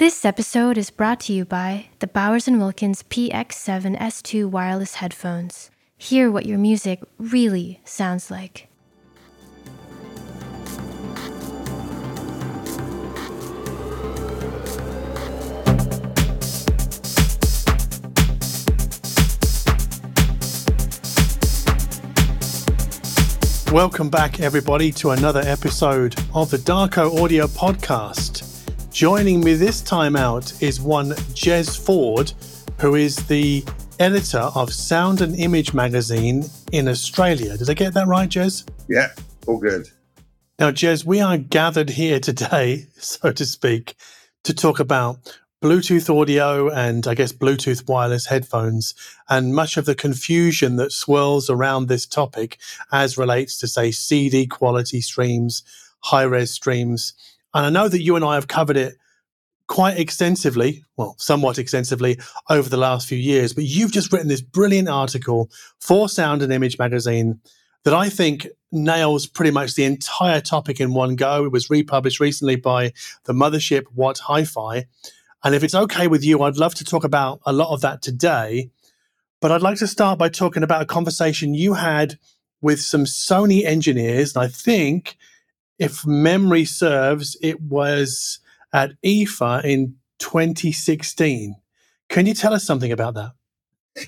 This episode is brought to you by the Bowers & Wilkins PX7 S2 wireless headphones. Hear what your music really sounds like. Welcome back, everybody, to another episode of the Darko Audio Podcast. Joining me this time out is one Jez Ford, who is the editor of Sound and Image magazine in Australia. Did I get that right, Jez? Yeah, all good. Now, Jez, we are gathered here today, so to speak, to talk about Bluetooth audio and I guess Bluetooth wireless headphones and much of the confusion that swirls around this topic as relates to, say, CD quality streams, high res streams. And I know that you and I have covered it quite extensively, well, somewhat extensively over the last few years, but you've just written this brilliant article for Sound and Image magazine that I think nails pretty much the entire topic in one go. It was republished recently by the mothership What Hi Fi. And if it's okay with you, I'd love to talk about a lot of that today. But I'd like to start by talking about a conversation you had with some Sony engineers. And I think, if memory serves, it was at IFA in 2016. Can you tell us something about that?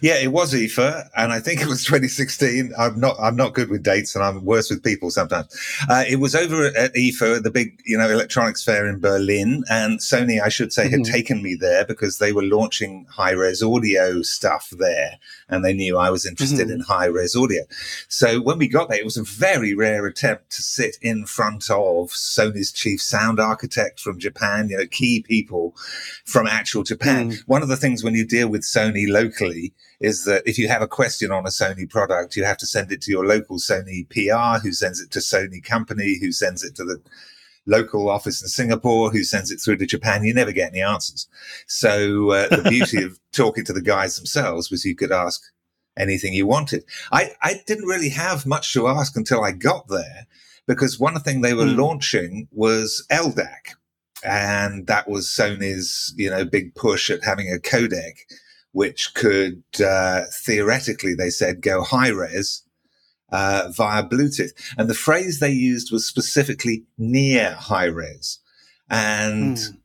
Yeah, it was IFA, and I think it was 2016. I'm not I'm not good with dates, and I'm worse with people sometimes. Uh, it was over at IFA, the big you know electronics fair in Berlin, and Sony, I should say, mm-hmm. had taken me there because they were launching high res audio stuff there, and they knew I was interested mm-hmm. in high res audio. So when we got there, it was a very rare attempt to sit in front of Sony's chief sound architect from Japan, you know, key people from actual Japan. Mm. One of the things when you deal with Sony locally is that if you have a question on a Sony product, you have to send it to your local Sony PR, who sends it to Sony company, who sends it to the local office in Singapore, who sends it through to Japan. You never get any answers. So uh, the beauty of talking to the guys themselves was you could ask anything you wanted. I, I didn't really have much to ask until I got there because one thing they were mm. launching was LDAC. And that was Sony's, you know, big push at having a codec which could uh, theoretically, they said, go high res uh, via Bluetooth. And the phrase they used was specifically near high res. And mm.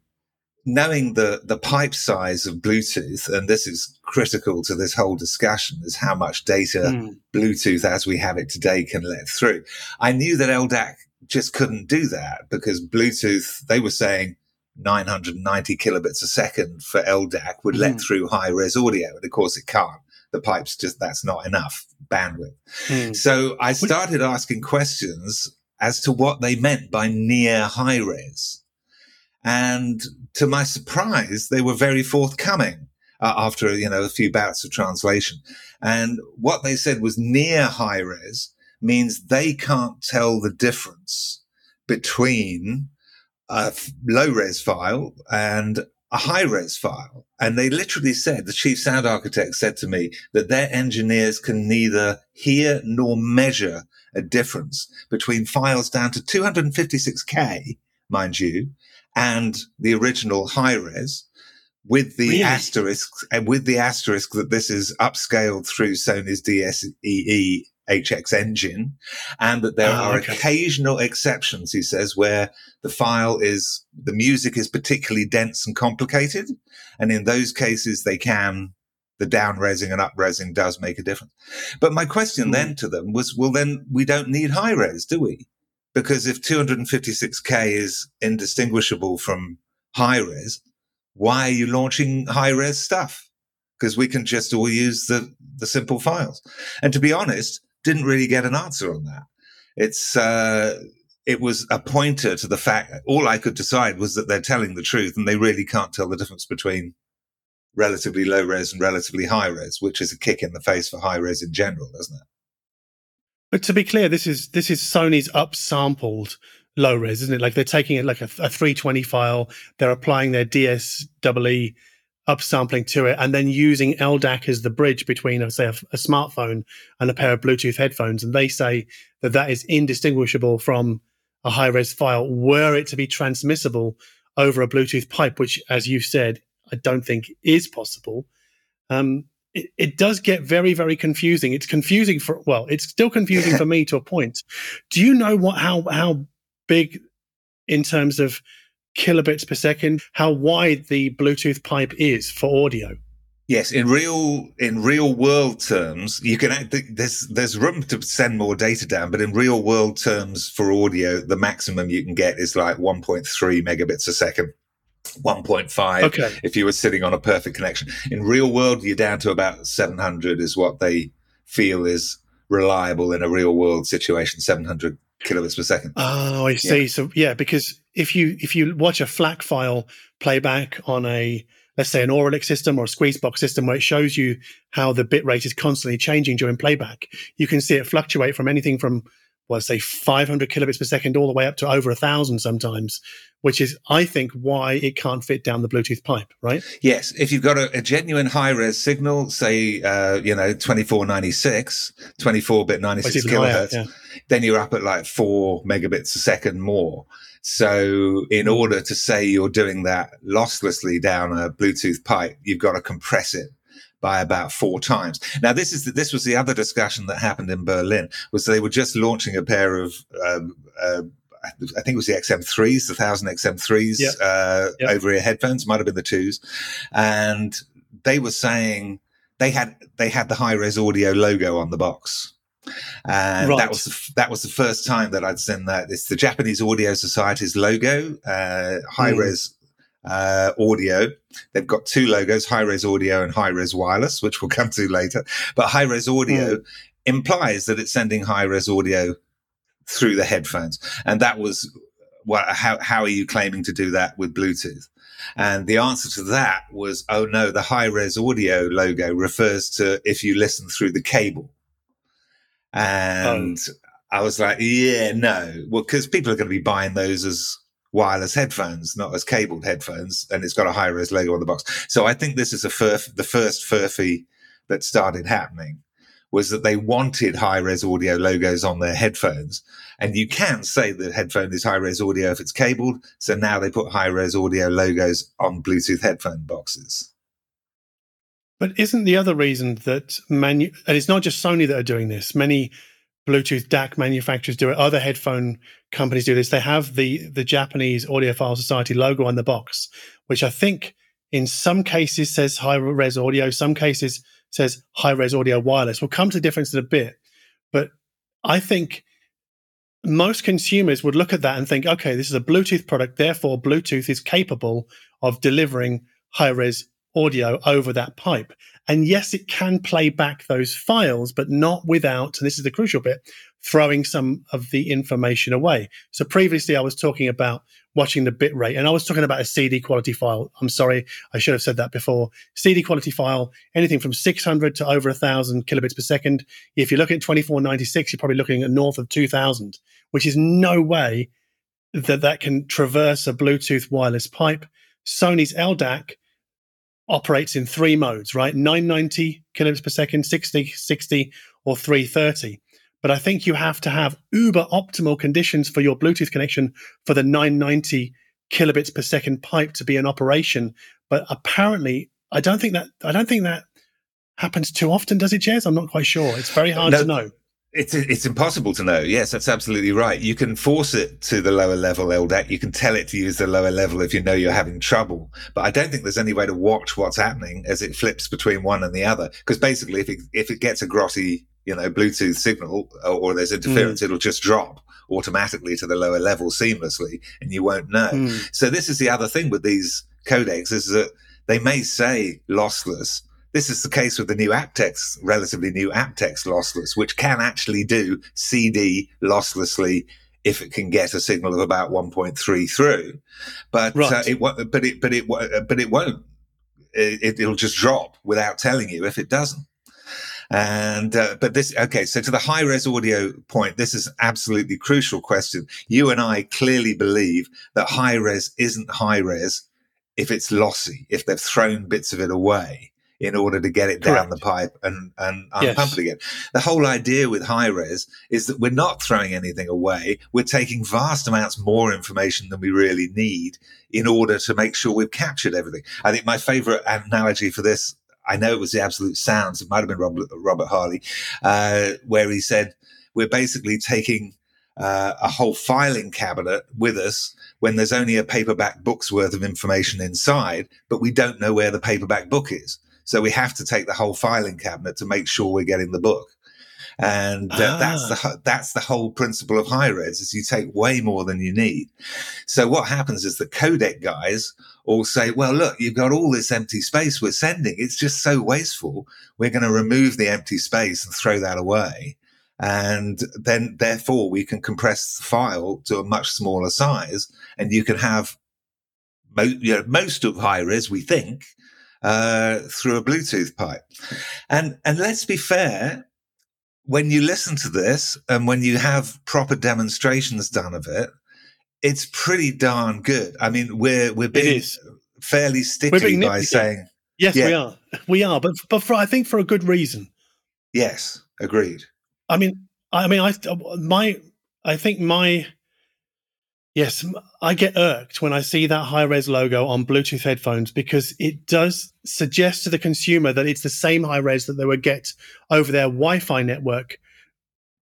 knowing the, the pipe size of Bluetooth, and this is critical to this whole discussion, is how much data mm. Bluetooth as we have it today can let through. I knew that LDAC just couldn't do that because Bluetooth, they were saying, 990 kilobits a second for LDAC would mm. let through high res audio. And of course, it can't. The pipes just, that's not enough bandwidth. Mm. So I started asking questions as to what they meant by near high res. And to my surprise, they were very forthcoming uh, after, you know, a few bouts of translation. And what they said was near high res means they can't tell the difference between a low res file and a high res file. And they literally said, the chief sound architect said to me that their engineers can neither hear nor measure a difference between files down to 256K, mind you, and the original high res with the really? asterisk and with the asterisk that this is upscaled through Sony's DSEE HX engine, and that there oh, are okay. occasional exceptions, he says, where the file is, the music is particularly dense and complicated. And in those cases, they can, the down resing and up resing does make a difference. But my question mm. then to them was, well, then we don't need high res, do we? Because if 256K is indistinguishable from high res, why are you launching high res stuff? Because we can just all use the, the simple files. And to be honest, didn't really get an answer on that. It's, uh, it was a pointer to the fact all I could decide was that they're telling the truth and they really can't tell the difference between relatively low res and relatively high res, which is a kick in the face for high res in general, doesn't it? But to be clear, this is this is Sony's upsampled low res, isn't it? Like they're taking it like a, a 320 file, they're applying their DSEE upsampling to it and then using LDAC as the bridge between, say, a, a, smartphone and a pair of Bluetooth headphones. And they say that that is indistinguishable from a high res file were it to be transmissible over a Bluetooth pipe, which, as you said, I don't think is possible. Um, it, it, does get very, very confusing. It's confusing for well, it's still confusing for me to a point. Do you know what how how big in terms of kilobits per second, how wide the Bluetooth pipe is for audio? Yes, in real in real world terms, you can there's there's room to send more data down, but in real world terms for audio, the maximum you can get is like 1.3 megabits a second. 1.5 okay. if you were sitting on a perfect connection. In real world, you're down to about 700 is what they feel is reliable in a real world situation. 700 kilobits per second. Oh, I see. Yeah. So yeah, because if you if you watch a FLAC file playback on a let's say an Auralix system or a Squeezebox system where it shows you how the bit rate is constantly changing during playback, you can see it fluctuate from anything from, well, say 500 kilobits per second all the way up to over a thousand sometimes, which is, I think, why it can't fit down the Bluetooth pipe, right? Yes. If you've got a, a genuine high res signal, say, uh, you know, 2496, 24 bit 96 kilohertz, higher, yeah. then you're up at like four megabits a second more. So in hmm. order to say you're doing that losslessly down a Bluetooth pipe, you've got to compress it by about four times. Now, this is the, this was the other discussion that happened in Berlin was they were just launching a pair of um, uh, I think it was the XM3s, the thousand XM3s yep. Uh, yep. over ear headphones, might have been the twos, and they were saying they had they had the high res audio logo on the box and right. that was the, that was the first time that I'd seen that. It's the Japanese Audio Society's logo, uh, high res uh, audio. They've got two logos: high res audio and high res wireless, which we'll come to later. But high res audio mm. implies that it's sending high res audio through the headphones, and that was well, how how are you claiming to do that with Bluetooth? And the answer to that was, oh no, the high res audio logo refers to if you listen through the cable. And oh. I was like, yeah, no. Well, because people are going to be buying those as wireless headphones, not as cabled headphones. And it's got a high res logo on the box. So I think this is a furf- the first furphy that started happening was that they wanted high res audio logos on their headphones. And you can say that headphone is high res audio if it's cabled. So now they put high res audio logos on Bluetooth headphone boxes. But isn't the other reason that manu- and it's not just Sony that are doing this. Many Bluetooth DAC manufacturers do it. Other headphone companies do this. They have the the Japanese Audiophile Society logo on the box, which I think in some cases says high res audio, some cases says high res audio wireless. We'll come to the difference in a bit, but I think most consumers would look at that and think, okay, this is a Bluetooth product, therefore Bluetooth is capable of delivering high res audio over that pipe. And yes, it can play back those files, but not without, and this is the crucial bit, throwing some of the information away. So previously I was talking about watching the bit rate and I was talking about a CD quality file. I'm sorry, I should have said that before. CD quality file, anything from 600 to over a thousand kilobits per second. If you look at 2496, you're probably looking at north of 2000, which is no way that that can traverse a Bluetooth wireless pipe. Sony's LDAC operates in three modes, right? 990 kilobits per second, 60, 60, or 330. But I think you have to have uber optimal conditions for your Bluetooth connection for the 990 kilobits per second pipe to be in operation. But apparently, I don't think that I don't think that happens too often, does it, Jez? I'm not quite sure. It's very hard no, to know. It's it's impossible to know. Yes, that's absolutely right. You can force it to the lower level LDAC. You can tell it to use the lower level if you know you're having trouble. But I don't think there's any way to watch what's happening as it flips between one and the other. Because basically, if it if it gets a grotty, you know, Bluetooth signal or, or there's interference, mm. it'll just drop automatically to the lower level seamlessly, and you won't know. Mm. So this is the other thing with these codecs is that they may say lossless, this is the case with the new aptX, relatively new aptX lossless, which can actually do CD losslessly if it can get a signal of about 1.3 through. But uh, right. uh, it but it but it but it won't. It, will just drop without telling you if it doesn't. And uh, but this okay. So to the high res audio point, this is absolutely crucial question. You and I clearly believe that high res isn't high res if it's lossy, if they've thrown bits of it away in order to get it down the pipe and, and unpump yes. it again. The whole idea with high res is that we're not throwing anything away. We're taking vast amounts more information than we really need in order to make sure we've captured everything. I think my favorite analogy for this, I know it was the absolute sounds. It might have been Robert, Robert Harley, uh, where he said, we're basically taking uh, a whole filing cabinet with us when there's only a paperback book's worth of information inside, but we don't know where the paperback book is. So we have to take the whole filing cabinet to make sure we're getting the book. And uh, ah. that's the that's the whole principle of high res is you take way more than you need. So what happens is the codec guys all say, "Well, look, you've got all this empty space we're sending. It's just so wasteful. We're going to remove the empty space and throw that away." and then therefore we can compress the file to a much smaller size and you can have mo- you know, most of high res we think uh, through a bluetooth pipe. And and let's be fair when you listen to this and when you have proper demonstrations done of it it's pretty darn good. I mean we're we're being fairly sticky by saying yes yeah. we are. We are but but for, i think for a good reason. Yes agreed. I mean, I mean, I my I think my yes, I get irked when I see that high res logo on Bluetooth headphones because it does suggest to the consumer that it's the same high res that they would get over their Wi-Fi network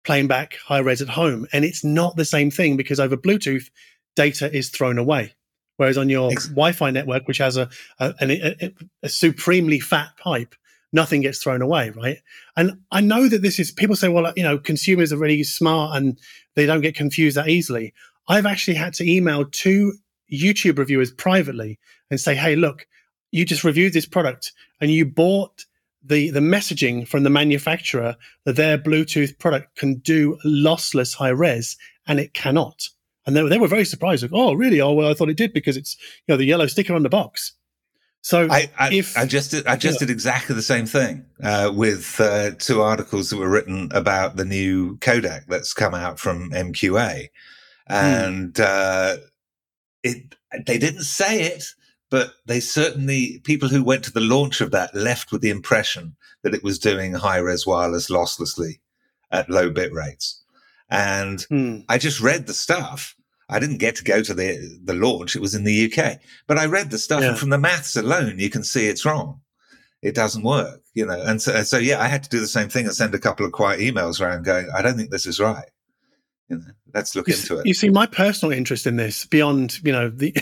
playing back high res at home, and it's not the same thing because over Bluetooth, data is thrown away. Whereas on your Wi-Fi network, which has a, a, a, a supremely fat pipe, nothing gets thrown away, right? And I know that this is people say, well, you know, consumers are really smart and they don't get confused that easily. I've actually had to email two YouTube reviewers privately and say, hey, look, you just reviewed this product and you bought the the messaging from the manufacturer that their Bluetooth product can do lossless high res, and it cannot. And they, they were very surprised. Like, oh, really? Oh, well, I thought it did because it's you know the yellow sticker on the box. So I, I, if I just did, I just yeah. did exactly the same thing uh, with uh, two articles that were written about the new codec that's come out from MQA. And mm. uh, it they didn't say it, but they certainly people who went to the launch of that left with the impression that it was doing high res wireless losslessly at low bit rates, and mm. I just read the stuff I didn't get to go to the the launch; it was in the UK. But I read the stuff, yeah. and from the maths alone, you can see it's wrong. It doesn't work, you know. And so, so, yeah, I had to do the same thing and send a couple of quiet emails around, going, "I don't think this is right." You know, let's look you into see, it. You see, my personal interest in this, beyond you know the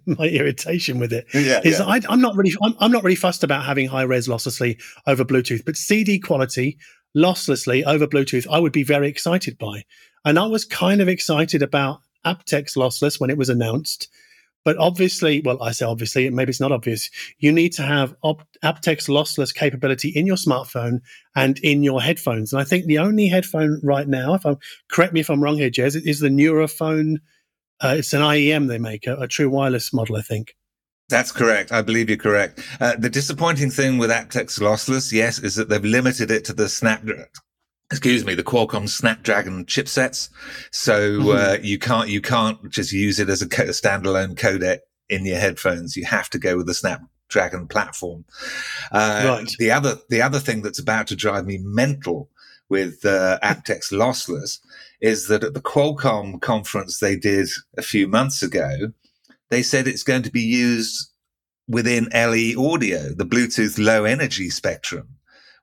my irritation with it, yeah, is yeah. I, am not really I'm, I'm not really fussed about having high res losslessly over Bluetooth, but CD quality losslessly over Bluetooth, I would be very excited by. And I was kind of excited about aptX lossless when it was announced. But obviously, well, I say obviously, maybe it's not obvious. You need to have op- aptX lossless capability in your smartphone and in your headphones. And I think the only headphone right now, if I'm correct me if I'm wrong here, Jez, is the Nuraphone. Uh, it's an IEM they make, a, a true wireless model, I think. That's correct. I believe you're correct. Uh, the disappointing thing with aptX lossless, yes, is that they've limited it to the Snapdragon excuse me, the Qualcomm Snapdragon chipsets. So mm-hmm. uh, you can't you can't just use it as a, co- a, standalone codec in your headphones. You have to go with the Snapdragon platform. Uh, right. The other the other thing that's about to drive me mental with uh, aptX lossless is that at the Qualcomm conference they did a few months ago, they said it's going to be used within LE audio, the Bluetooth low energy spectrum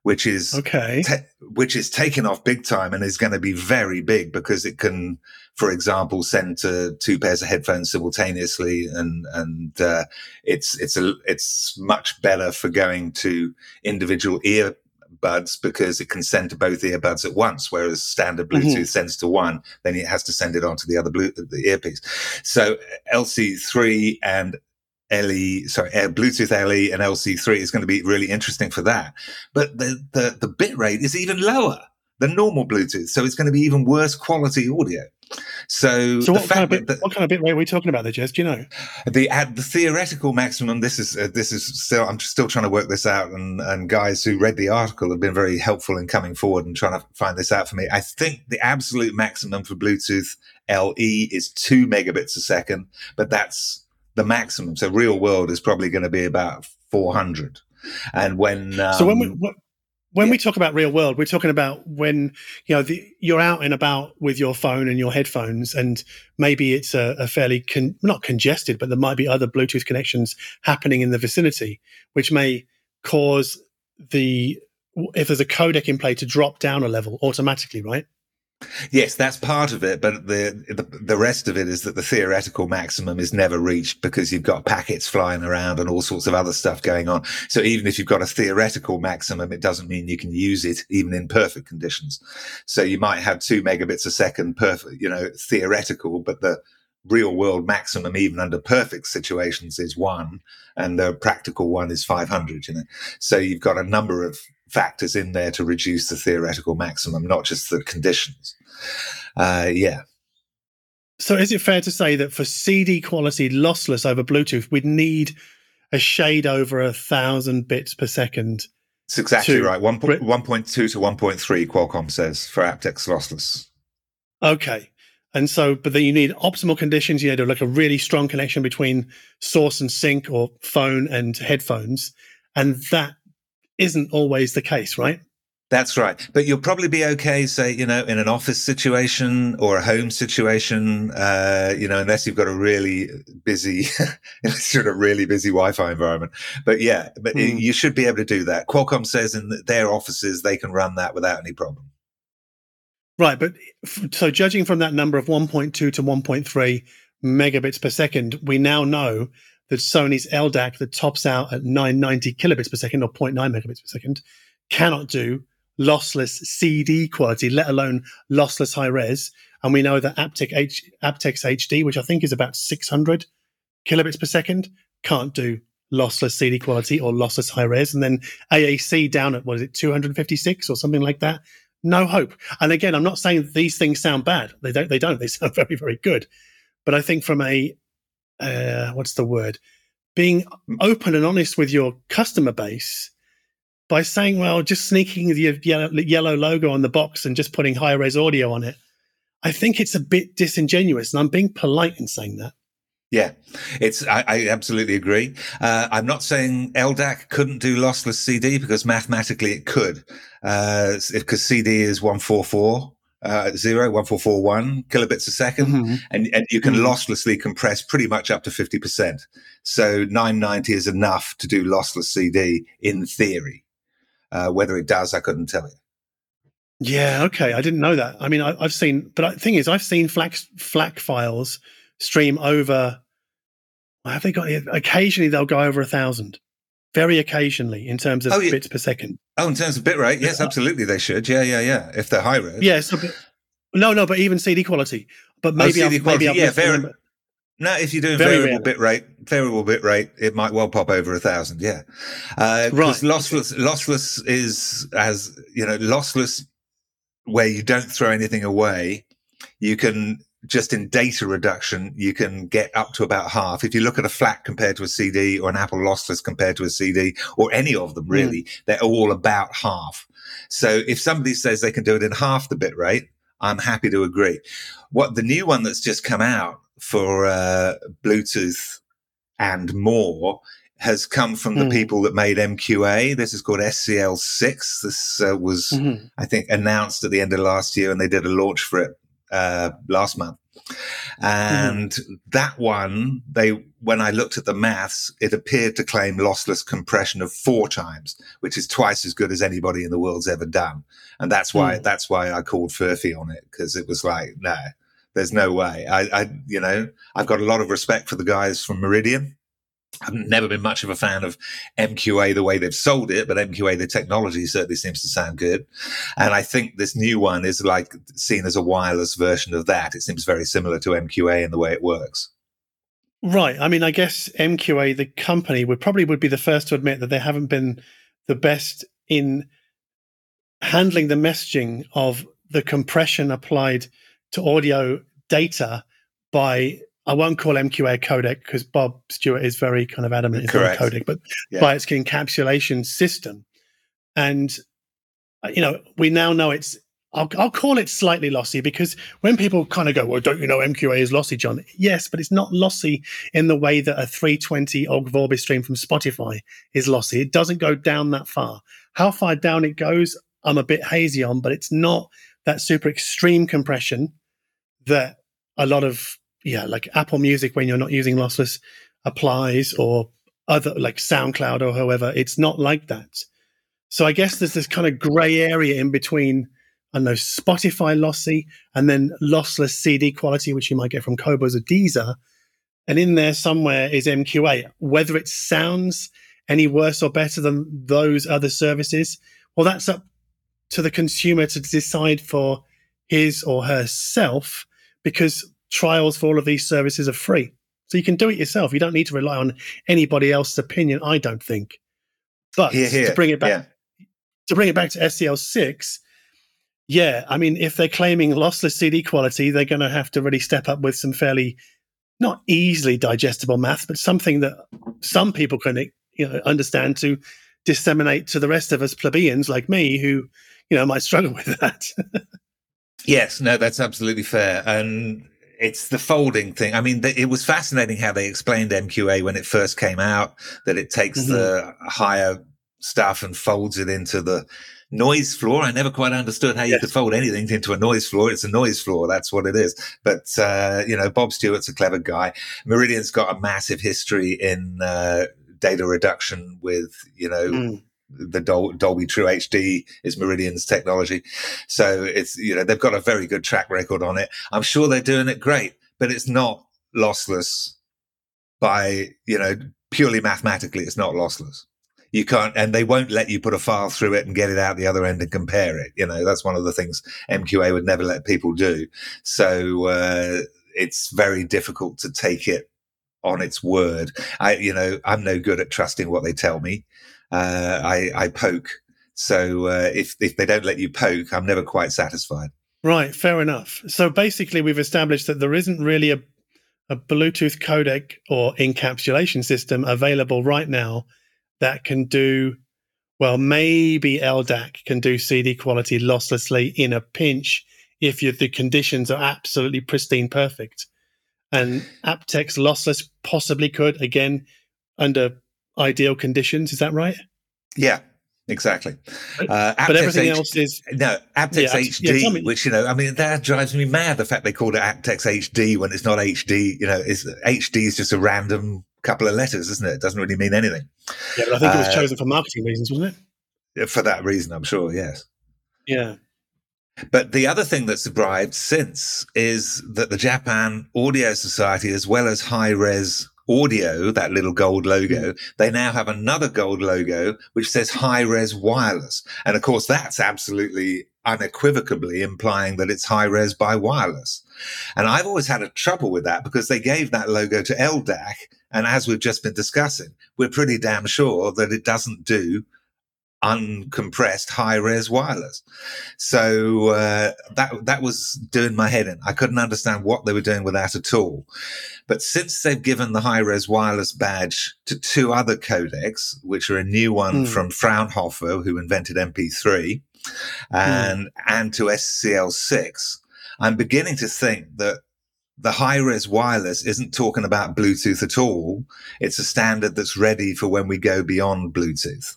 which is okay, which is taken off big time and is going to be very big because it can, for example, send to two pairs of headphones simultaneously, and and uh, it's it's a it's much better for going to individual earbuds because it can send to both earbuds at once, whereas standard Bluetooth mm-hmm. sends to one, then it has to send it on to the other blue, the earpiece. So LC3 and LE, sorry, Bluetooth LE and LC3 is going to be really interesting for that. But the, the, the bit rate is even lower than normal Bluetooth. So it's going to be even worse quality audio. So, so what, kind of bit, that, what kind of bit rate are we talking about there, Jez? Do you know? The at the theoretical maximum. This is uh, this is still. I'm still trying to work this out, and and guys who read the article have been very helpful in coming forward and trying to find this out for me. I think the absolute maximum for Bluetooth LE is two megabits a second, but that's the maximum. So real world is probably going to be about 400. And when um, so when we when yeah. we talk about real world, we're talking about when you know the, you're out and about with your phone and your headphones, and maybe it's a, a fairly con- not congested, but there might be other Bluetooth connections happening in the vicinity, which may cause the if there's a codec in play to drop down a level automatically, right? Yes, that's part of it, but the, the, the rest of it is that the theoretical maximum is never reached because you've got packets flying around and all sorts of other stuff going on. So even if you've got a theoretical maximum, it doesn't mean you can use it even in perfect conditions. So you might have two megabits a second perfect, you know, theoretical, but the real world maximum, even under perfect situations, is one, and the practical one is 500. You know, so you've got a number of factors in there to reduce the theoretical maximum, not just the conditions. Uh, yeah. So, is it fair to say that for CD quality lossless over Bluetooth, we'd need a shade over a thousand bits per second? It's exactly right. 1, 1.2 to 1.3, Qualcomm says, for aptX lossless. Okay. And so, but then you need optimal conditions. You need like a really strong connection between source and sink or phone and headphones. And that isn't always the case, right? That's right. But you'll probably be okay, say, you know, in an office situation or a home situation, uh, you know, unless you've got a really busy, sort a really busy Wi-Fi environment. But yeah, but mm. you should be able to do that. Qualcomm says in their offices, they can run that without any problem. Right. But so judging from that number of 1.2 to 1.3 megabits per second, we now know that Sony's LDAC that tops out at 990 kilobits per second or 0.9 megabits per second cannot do lossless CD quality, let alone lossless high res. And we know that aptX, H, HD, which I think is about 600 kilobits per second, can't do lossless CD quality or lossless high res. And then AAC down at what is it, 256 or something like that. No hope. And again, I'm not saying these things sound bad. They don't. They don't. They sound very, very good. But I think from a uh, what's the word? Being mm. open and honest with your customer base by saying, well, just sneaking the yellow, yellow logo on the box and just putting high res audio on it. I think it's a bit disingenuous, and I'm being polite in saying that. Yeah, it's. I, I absolutely agree. Uh, I'm not saying LDAC couldn't do lossless CD because mathematically it could, because uh, CD is one four four uh, zero, 1441 kilobits a 2nd mm-hmm. and, and you can mm-hmm. losslessly compress pretty much up to 50%. So 990 is enough to do lossless CD in theory. Uh, whether it does, I couldn't tell you. Yeah, okay. I didn't know that. I mean, I, have seen, but the thing is, I've seen FLAC, FLAC files stream over. Have they got? Occasionally, they'll go over a thousand very occasionally in terms of oh, yeah. bits per second. Oh, in terms of bit rate, yes, absolutely, they should. Yeah, yeah, yeah. If they're high res, yeah. So, no, no, but even CD quality. But oh, maybe, oh, CD quality, maybe yeah, vari- no, if you're doing very variable bit rate, variable bit rate, it might well pop over a thousand. Yeah, uh, right. Lossless, lossless is as you know, lossless where you don't throw anything away. You can just in data reduction, you can get up to about half. If you look at a FLAC compared to a CD or an Apple lossless compared to a CD or any of them really, mm. they're all about half. So if somebody says they can do it in half the bit rate, I'm happy to agree. What the new one that's just come out for uh, Bluetooth and more has come from the mm. people that made MQA. This is called SCL6. This uh, was, mm-hmm. I think, announced at the end of last year, and they did a launch for it uh, last month. And mm. that one, they when I looked at the maths, it appeared to claim lossless compression of four times, which is twice as good as anybody in the world's ever done. And that's why mm. that's why I called Furphy on it because it was like, no, there's no way. I, I, you know, I've got a lot of respect for the guys from Meridian I've never been much of a fan of MQA the way they've sold it, but MQA the technology certainly seems to sound good. And I think this new one is like seen as a wireless version of that. It seems very similar to MQA in the way it works. Right. I mean, I guess MQA, the company, would probably would be the first to admit that they haven't been the best in handling the messaging of the compression applied to audio data by I won't call MQA a codec because Bob Stuart is very kind of adamant it's not a codec, but yeah. by its encapsulation system. And, uh, you know, we now know it's I'll, I'll call it slightly lossy because when people kind of go, well, don't you know MQA is lossy, John? Yes, but it's not lossy in the way that a 320 Ogg Vorbis stream from Spotify is lossy. It doesn't go down that far. How far down it goes, I'm a bit hazy on, but it's not that super extreme compression that a lot of, yeah, like Apple Music when you're not using lossless applies or other like SoundCloud or however. It's not like that. So I guess there's this kind of gray area in between I know Spotify lossy and then lossless CD quality, which you might get from Qobuz or Deezer. And in there somewhere is MQA. Whether it sounds any worse or better than those other services, well, that's up to the consumer to decide for his or herself because trials for all of these services are free. So you can do it yourself. You don't need to rely on anybody else's opinion, I don't think. But Here, here. to bring it back Yeah. to bring it back to SCL6, yeah, I mean, if they're claiming lossless CD quality, they're going to have to really step up with some fairly not easily digestible math, but something that some people can you know understand to disseminate to the rest of us plebeians like me who you know might struggle with that. Yes, no, that's absolutely fair. And it's the folding thing. I mean, th- it was fascinating how they explained MQA when it first came out that it takes Mm-hmm. the higher stuff and folds it into the noise floor. I never quite understood how you Yes. could fold anything into a noise floor. It's a noise floor. That's what it is. But, uh, you know, Bob Stuart's a clever guy. Meridian's got a massive history in, uh, data reduction with, you know, Mm. The Dol- Dolby True HD is Meridian's technology. So it's, you know, they've got a very good track record on it. I'm sure they're doing it great, but it's not lossless by, you know, purely mathematically, it's not lossless. You can't, and they won't let you put a file through it and get it out the other end and compare it. You know, that's one of the things MQA would never let people do. So, uh, it's very difficult to take it on its word. I, you know, I'm no good at trusting what they tell me. Uh, I, I poke. So, uh, if, if they don't let you poke, I'm never quite satisfied. Right, fair enough. So basically, we've established that there isn't really a, a Bluetooth codec or encapsulation system available right now that can do, well, maybe LDAC can do CD quality losslessly in a pinch if you, the conditions are absolutely pristine perfect. And aptX lossless possibly could, again, under ideal conditions. Is that right? Yeah, exactly. But- Uh, But everything H- else is No, AptX Yeah, HD, yeah, which, you know, I mean, that drives me mad. The fact they called it AptX HD when it's not HD, you know, is HD is just a random couple of letters, isn't it? It doesn't really mean anything. yeah, but I think it was Uh, chosen for marketing reasons, wasn't it? For that reason, I'm sure, yes. Yeah. But the other thing that's arrived since is that the Japan Audio Society, as well as high res audio, that little gold logo, hmm. they now have another gold logo which says high res wireless. And of course, that's absolutely unequivocally implying that it's high res by wireless. And I've always had a trouble with that because they gave that logo to LDAC. And as we've just been discussing, we're pretty damn sure that it doesn't do uncompressed high res wireless. So uh, that that was doing my head in. I couldn't understand what they were doing with that at all. But since they've given the high res wireless badge to two other codecs, which are a new one Hmm. from Fraunhofer, who invented MP3, and and to SCL6, I'm beginning to think that the high res wireless isn't talking about Bluetooth at all. It's a standard that's ready for when we go beyond Bluetooth.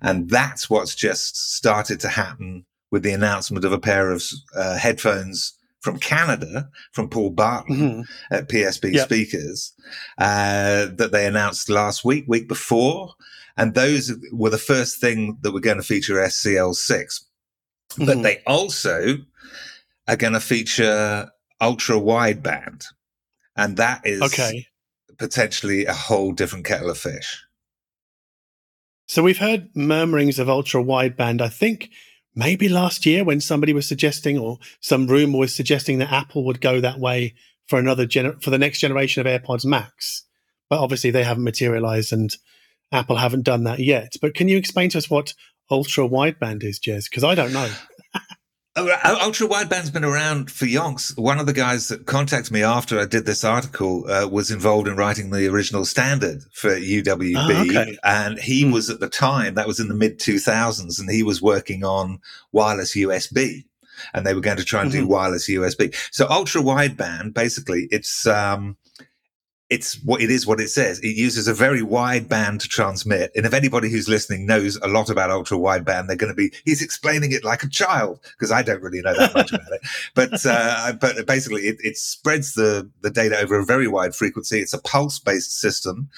And that's what's just started to happen with the announcement of a pair of uh, headphones from Canada, from Paul Barton Mhm. at PSB Yeah. Speakers, uh, that they announced last week, week before. And those were the first thing that were going to feature SCL6. But Mhm. they also are going to feature ultra wideband. And that is Okay. potentially a whole different kettle of fish. So we've heard murmurings of ultra wideband. I think maybe last year when somebody was suggesting, or some rumor was suggesting that Apple would go that way for another gener- for the next generation of AirPods Max. But obviously they haven't materialized, and Apple haven't done that yet. But can you explain to us what ultra wideband is, Jez? Because I don't know. Uh, Ultra wideband's been around for yonks. One of the guys that contacted me after I did this article uh, was involved in writing the original standard for UWB, Ah, okay. and he Hmm. was at the time that was in the mid 2000s, and he was working on wireless USB. and they were going to try and mm-hmm. do wireless USB. So ultra wideband, basically, it's um, it's what it is what it says. It uses a very wide band to transmit. And if anybody who's listening knows a lot about ultra wide band, they're going to be, he's explaining it like a child because I don't really know that much about it. But, uh, but basically it, it spreads the, the data over a very wide frequency. It's a pulse based system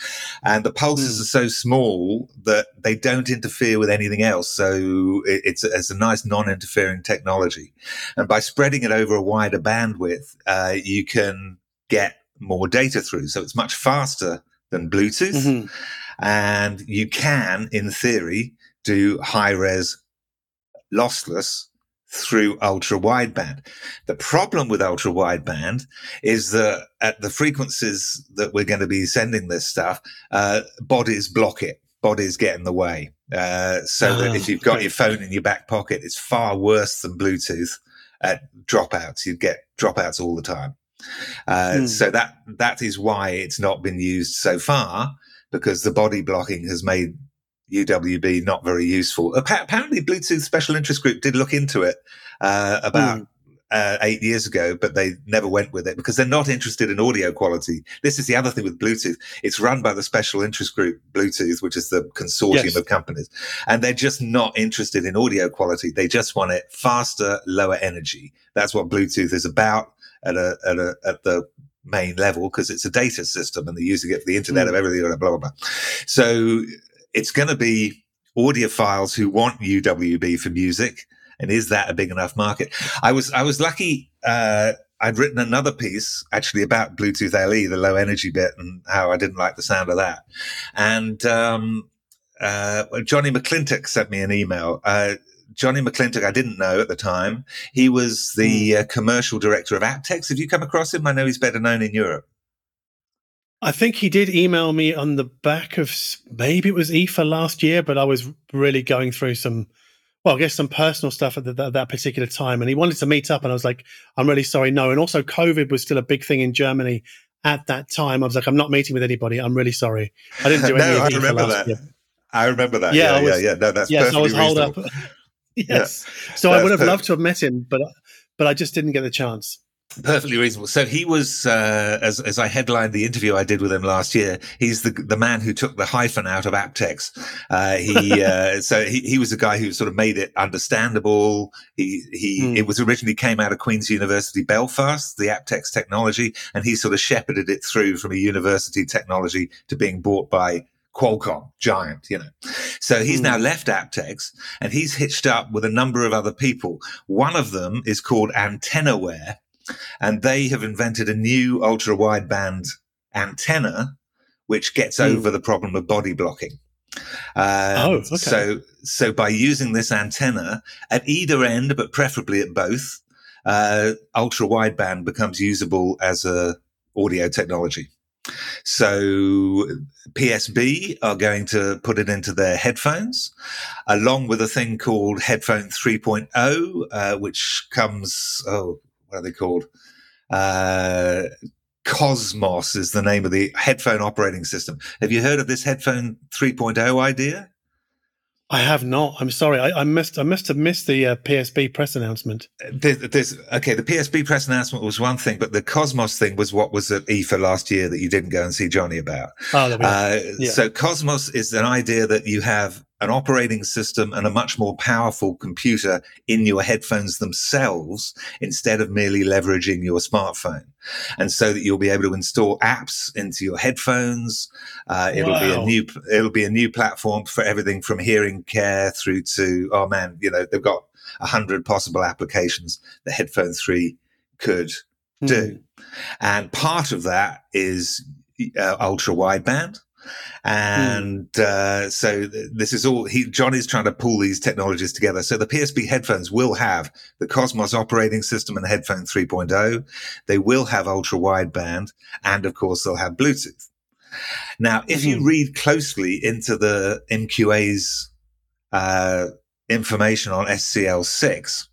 and the pulses mm. are so small that they don't interfere with anything else. So it, it's, a, it's a nice non interfering technology. And by spreading it over a wider bandwidth, uh, you can get more data through. So it's much faster than Bluetooth. Mm-hmm. And you can, in theory, do high res lossless through ultra wideband. The problem with ultra wideband is that at the frequencies that we're going to be sending this stuff, uh, bodies block it. Bodies get in the way. Uh, so oh, that if you've got okay. your phone in your back pocket, it's far worse than Bluetooth at dropouts. You get dropouts all the time. Uh, mm. So that that is why it's not been used so far because the body blocking has made UWB not very useful. Apparently, Bluetooth Special Interest Group did look into it uh, about. Mm. Uh, eight years ago, but they never went with it because they're not interested in audio quality. This is the other thing with Bluetooth. It's run by the special interest group Bluetooth, which is the consortium yes. of companies. And they're just not interested in audio quality. They just want it faster, lower energy. That's what Bluetooth is about at a at a at the main level because it's a data system and they're using it for the internet mm. of everything, blah blah blah. So it's going to be audiophiles who want UWB for music, and is that a big enough market? I was I was lucky. Uh, I'd written another piece actually about Bluetooth LE, the low energy bit, and how I didn't like the sound of that. And um, uh, Johnny McClintock sent me an email. Uh, Johnny McClintock, I didn't know at the time. He was the hmm. uh, commercial director of aptX. Have you come across him? I know he's better known in Europe. I think he did email me on the back of maybe it was IFA last year, but I was really going through some, well, I guess some personal stuff at, the, at that particular time. And he wanted to meet up, and I was like, I'm really sorry, no. And also, COVID was still a big thing in Germany at that time. I was like, I'm not meeting with anybody. I'm really sorry. I didn't do any no, I remember that. Year. I remember that. Yeah, yeah, was, yeah, yeah. No, that's personal. yes, I was reasonable. up. yes. Yeah. So I would have loved to have met him, but but I just didn't get the chance. Perfectly reasonable. So he was, uh, as as I headlined the interview I did with him last year. He's the the man who took the hyphen out of aptX. Uh, he uh, so he, he was a guy who sort of made it understandable. He he mm. it was originally came out of Queen's University Belfast, the aptX technology, and he sort of shepherded it through from a university technology to being bought by Qualcomm, giant, you know. So he's mm. now left aptX and he's hitched up with a number of other people. One of them is called Antennaware, and they have invented a new ultra wideband antenna which gets mm. over the problem of body blocking. oh, okay. So, so by using this antenna at either end, but preferably at both, uh, ultra wideband becomes usable as a audio technology. So PSB are going to put it into their headphones, along with a thing called Headphone 3.0, uh, which comes, oh, what are they called? Uh, Cosmos is the name of the headphone operating system. Have you heard of this Headphone 3.0 idea? I have not. I'm sorry. I, I missed. I must have missed the uh, PSB press announcement. There's, there's, okay. The PSB press announcement was one thing, but the Cosmos thing was what was at IFA last year that you didn't go and see Johnny about. Oh, uh, yeah. So Cosmos is an idea that you have an operating system and a much more powerful computer in your headphones themselves instead of merely leveraging your smartphone. And so that you'll be able to install apps into your headphones. Uh, it'll wow. be a new, it'll be a new platform for everything from hearing care through to, oh man, you know, they've got a hundred possible applications the headphone three could do. Mm. And part of that is uh, ultra wideband. And mm. uh, so this is all he John is trying to pull these technologies together. So the PSB headphones will have the Cosmos operating system and Headphone 3.0. They will have ultra wideband, and of course they'll have Bluetooth. Now, if mm-hmm. you read closely into the MQA's uh, information on SCL6,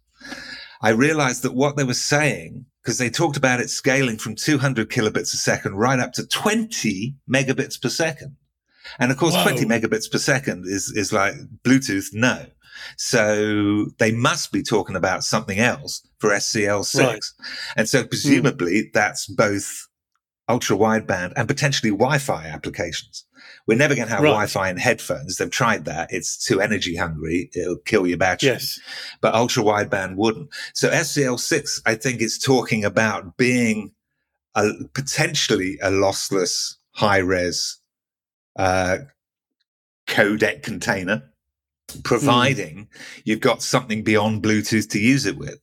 I realized that what they were saying because they talked about it scaling from 200 kilobits a second right up to 20 megabits per second. And of course, Whoa. 20 megabits per second is, is like Bluetooth, no. So they must be talking about something else for SCL6. Right. And so presumably mm. that's both ultra wideband and potentially Wi-Fi applications. We're never going to have right. Wi-Fi in headphones. They've tried that. It's too energy hungry. It'll kill your battery. Yes. But ultra wideband wouldn't. So SCL6, I think is talking about being a, potentially a lossless high res, uh, codec container providing mm. you've got something beyond Bluetooth to use it with.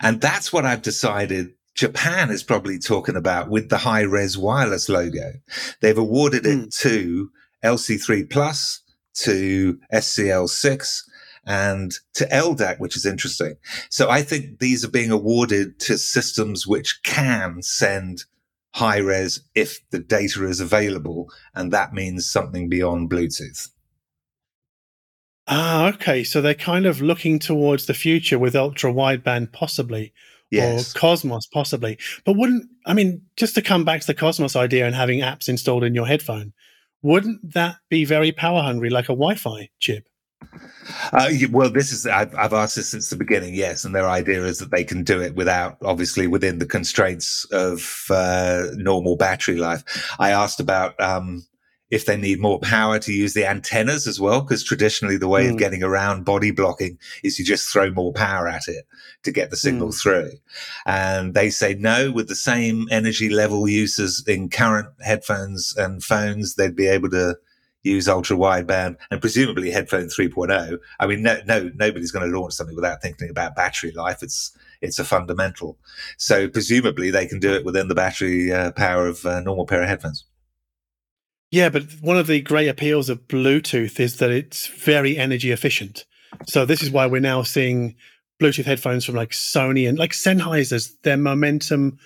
And that's what I've decided Japan is probably talking about with the high res wireless logo. They've awarded it mm. to LC3 Plus, to SCL6, and to LDAC, which is interesting. So I think these are being awarded to systems which can send high res if the data is available. And that means something beyond Bluetooth. Ah, okay. So they're kind of looking towards the future with ultra wideband, possibly, yes. or Cosmos, possibly. But wouldn't I mean just to come back to the Cosmos idea and having apps installed in your headphone? Wouldn't that be very power hungry, like a Wi-Fi chip? Uh, well, this is I've, I've, asked this since the beginning. Yes, and their idea is that they can do it without, obviously, within the constraints of uh, normal battery life. I asked about um, if they need more power to use the antennas as well, because traditionally the way mm. of hmm. getting around body blocking is you just throw more power at it to get the signal mm. through. And they say no, with the same energy level uses in current headphones and phones, they'd be able to use ultra wideband and presumably headphone 3.0. I mean, no, no, nobody's going to launch something without thinking about battery life. It's, it's a fundamental. So presumably they can do it within the battery uh, power of a normal pair of headphones. Yeah, but one of the great appeals of Bluetooth is that it's very energy efficient. So this is why we're now seeing Bluetooth headphones from like Sony and like Sennheiser's their Momentum,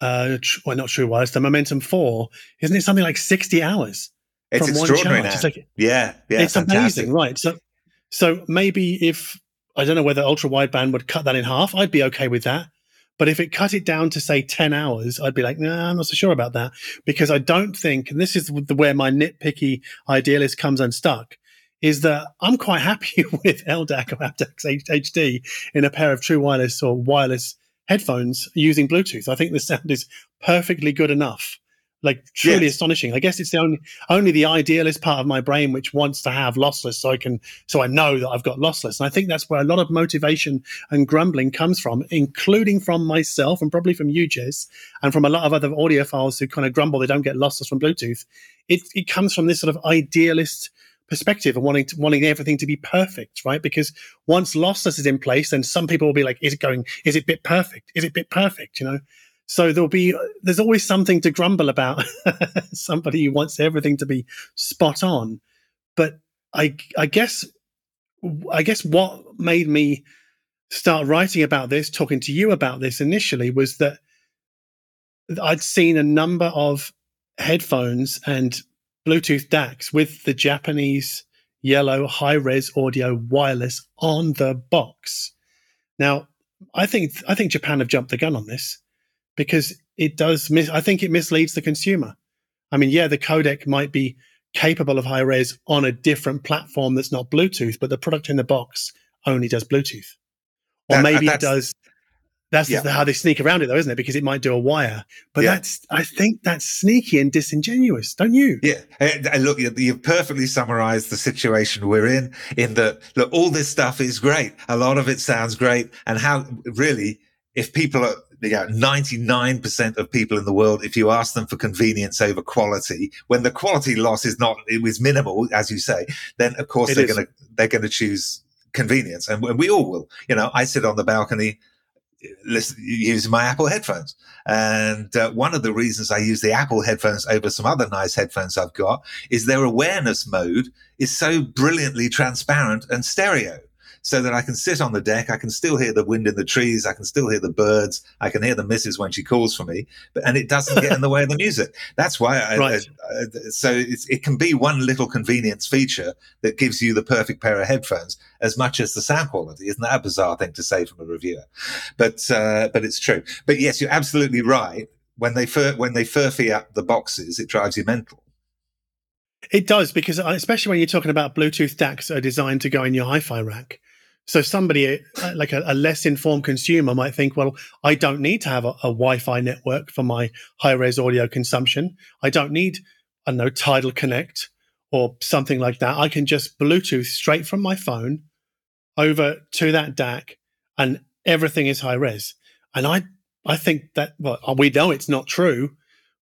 uh, well, not True Wireless, the Momentum Four, isn't it something like sixty hours? It's extraordinary now. It's like, yeah, yeah, it's fantastic. amazing, right? So, so maybe if I don't know whether ultra wideband would cut that in half, I'd be okay with that. But if it cut it down to say 10 hours, I'd be like, nah, I'm not so sure about that because I don't think, and this is the, where my nitpicky idealist comes unstuck, is that I'm quite happy with LDAC or aptX HD in a pair of true wireless or wireless headphones using Bluetooth. I think the sound is perfectly good enough like truly yes. astonishing. I guess it's the only only the idealist part of my brain which wants to have lossless, so I can so I know that I've got lossless. And I think that's where a lot of motivation and grumbling comes from, including from myself and probably from you, Jez, and from a lot of other audiophiles who kind of grumble they don't get lossless from Bluetooth. It it comes from this sort of idealist perspective and wanting to, wanting everything to be perfect, right? Because once lossless is in place, then some people will be like, "Is it going? Is it bit perfect? Is it bit perfect?" You know. So there'll be there's always something to grumble about. Somebody who wants everything to be spot on. But I I guess I guess what made me start writing about this, talking to you about this initially, was that I'd seen a number of headphones and Bluetooth DACs with the Japanese yellow high res audio wireless on the box. Now, I think I think Japan have jumped the gun on this because it does mis- I think it misleads the consumer. I mean, yeah, the codec might be capable of high res on a different platform that's not Bluetooth, but the product in the box only does Bluetooth. Or that, uh, maybe it does. That's yeah. how they sneak around it, though, isn't it? Because it might do a wire. But yeah. that's, I think that's sneaky and disingenuous, don't you? Yeah. And look, you've perfectly summarized the situation we're in, in that, look, all this stuff is great. A lot of it sounds great. And how really, if people are, yeah, 99% of people in the world, if you ask them for convenience over quality, when the quality loss is not, it was minimal, as you say, then of course it they're going to, they're going to choose convenience. And we all will, you know, I sit on the balcony, listen, using my Apple headphones. And uh, one of the reasons I use the Apple headphones over some other nice headphones I've got is their awareness mode is so brilliantly transparent and stereo so that I can sit on the deck. I can still hear the wind in the trees. I can still hear the birds. I can hear the missus when she calls for me, but, and it doesn't get in the way of the music. That's why. I, right. I, I, so it can be one little convenience feature that gives you the perfect pair of headphones as much as the sound quality. Isn't that a bizarre thing to say from a reviewer? But, uh, but it's true. But yes, you're absolutely right. When they fur- when they furfy up the boxes, it drives you mental. It does because, especially when you're talking about Bluetooth DACs are designed to go in your hi-fi rack. So somebody uh, like a, a, less informed consumer might think, well, I don't need to have a, a Wi-Fi network for my high-res audio consumption. I don't need, I know, Tidal Connect or something like that. I can just Bluetooth straight from my phone over to that DAC, and everything is high res. And I, I think that well, we know it's not true,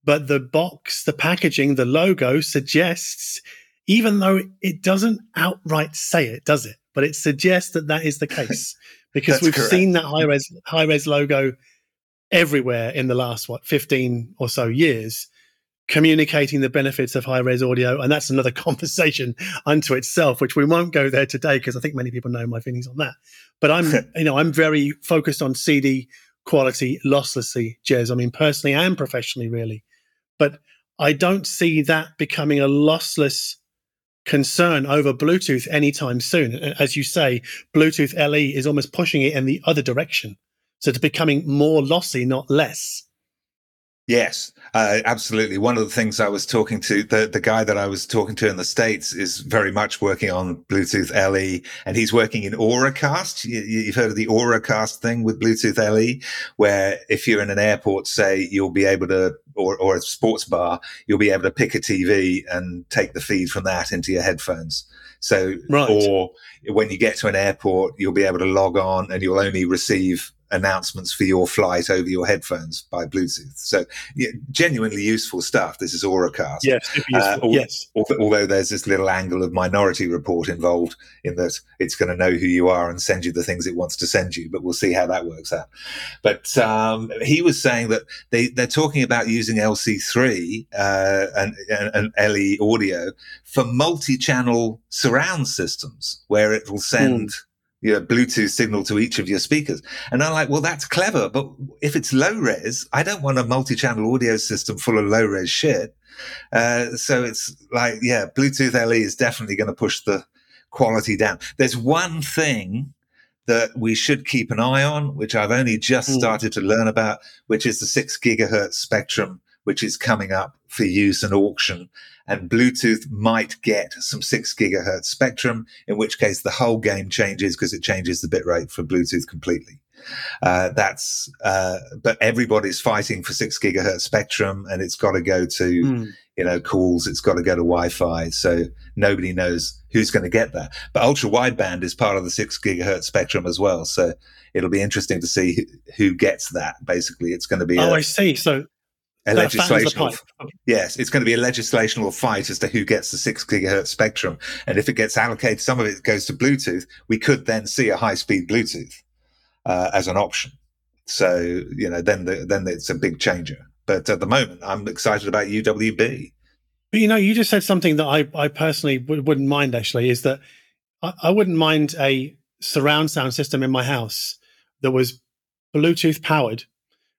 but the box, the packaging, the logo suggests, even though it doesn't outright say it, does it? but it suggests that that is the case. Because we've correct. seen that high res high res logo everywhere in the last what 15 or so years communicating the benefits of high res audio. And that's another conversation unto itself which we won't go there today because i think many people know my feelings on that. But i'm you know i'm very focused on cd quality losslessly jez. I mean personally and professionally really but i don't see that becoming a lossless concern over Bluetooth anytime soon. As you say, Bluetooth LE is almost pushing it in the other direction. So it's becoming more lossy, not less. Yes, uh, absolutely. One of the things I was talking to the the guy that I was talking to in the states is very much working on Bluetooth LE, and he's working in Auracast. You, have heard of the Auracast thing with Bluetooth LE, where if you're in an airport, say you'll be able to, or, or a sports bar, you'll be able to pick a TV and take the feed from that into your headphones. So, right. or when you get to an airport, you'll be able to log on and you'll only receive announcements for your flight over your headphones by Bluetooth. So yeah, genuinely useful stuff. This is Auracast. Yes, uh, al- yes. Although there's this little angle of Minority Report involved in that it's going to know who you are and send you the things it wants to send you. But we'll see how that works out. But um, he was saying that they they're talking about using LC3 uh, and, and, and LE audio for multi-channel surround systems where it will send. Mm your Bluetooth signal to each of your speakers. And I'm like, well, that's clever, but if it's low res, I don't want a multi-channel audio system full of low res shit. Uh, so it's like, yeah, Bluetooth LE is definitely going to push the quality down. There's one thing that we should keep an eye on, which I've only just mm. started to learn about, which is the six gigahertz spectrum, which is coming up for use and auction and Bluetooth might get some six gigahertz spectrum, in which case the whole game changes because it changes the bitrate for Bluetooth completely. Uh, that's, uh, but everybody's fighting for six gigahertz spectrum and it's got to go to, mm. you know, calls. It's got to go to Wi-Fi. So nobody knows who's going to get that. But ultra wideband is part of the six gigahertz spectrum as well. So it'll be interesting to see who gets that. Basically, it's going to be. Oh, a, I see. So a legislational yes it's going to be a legislational fight as to who gets the six gigahertz spectrum. And if it gets allocated some of it goes to bluetooth we could then see a high speed bluetooth uh, as an option. So you know then the, then it's a big changer. But at the moment i'm excited about uwb but you know you just said something that i, I personally w- wouldn't mind actually is that I, I wouldn't mind a surround sound system in my house that was bluetooth powered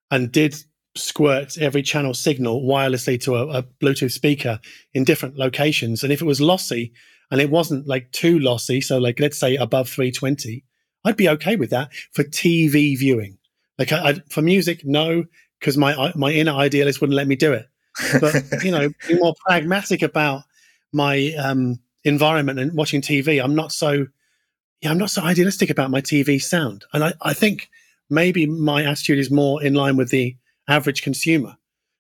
and did squirt every channel signal wirelessly to a, a, Bluetooth speaker in different locations. And if it was lossy and it wasn't like too lossy, so like let's say above 320, I'd be okay with that for TV viewing. Like I, I, for music, no, because my my inner idealist wouldn't let me do it. But you know, be more pragmatic about my um, environment and watching TV. I'm not so yeah, I'm not so idealistic about my TV sound, and I, I think maybe my attitude is more in line with the average consumer.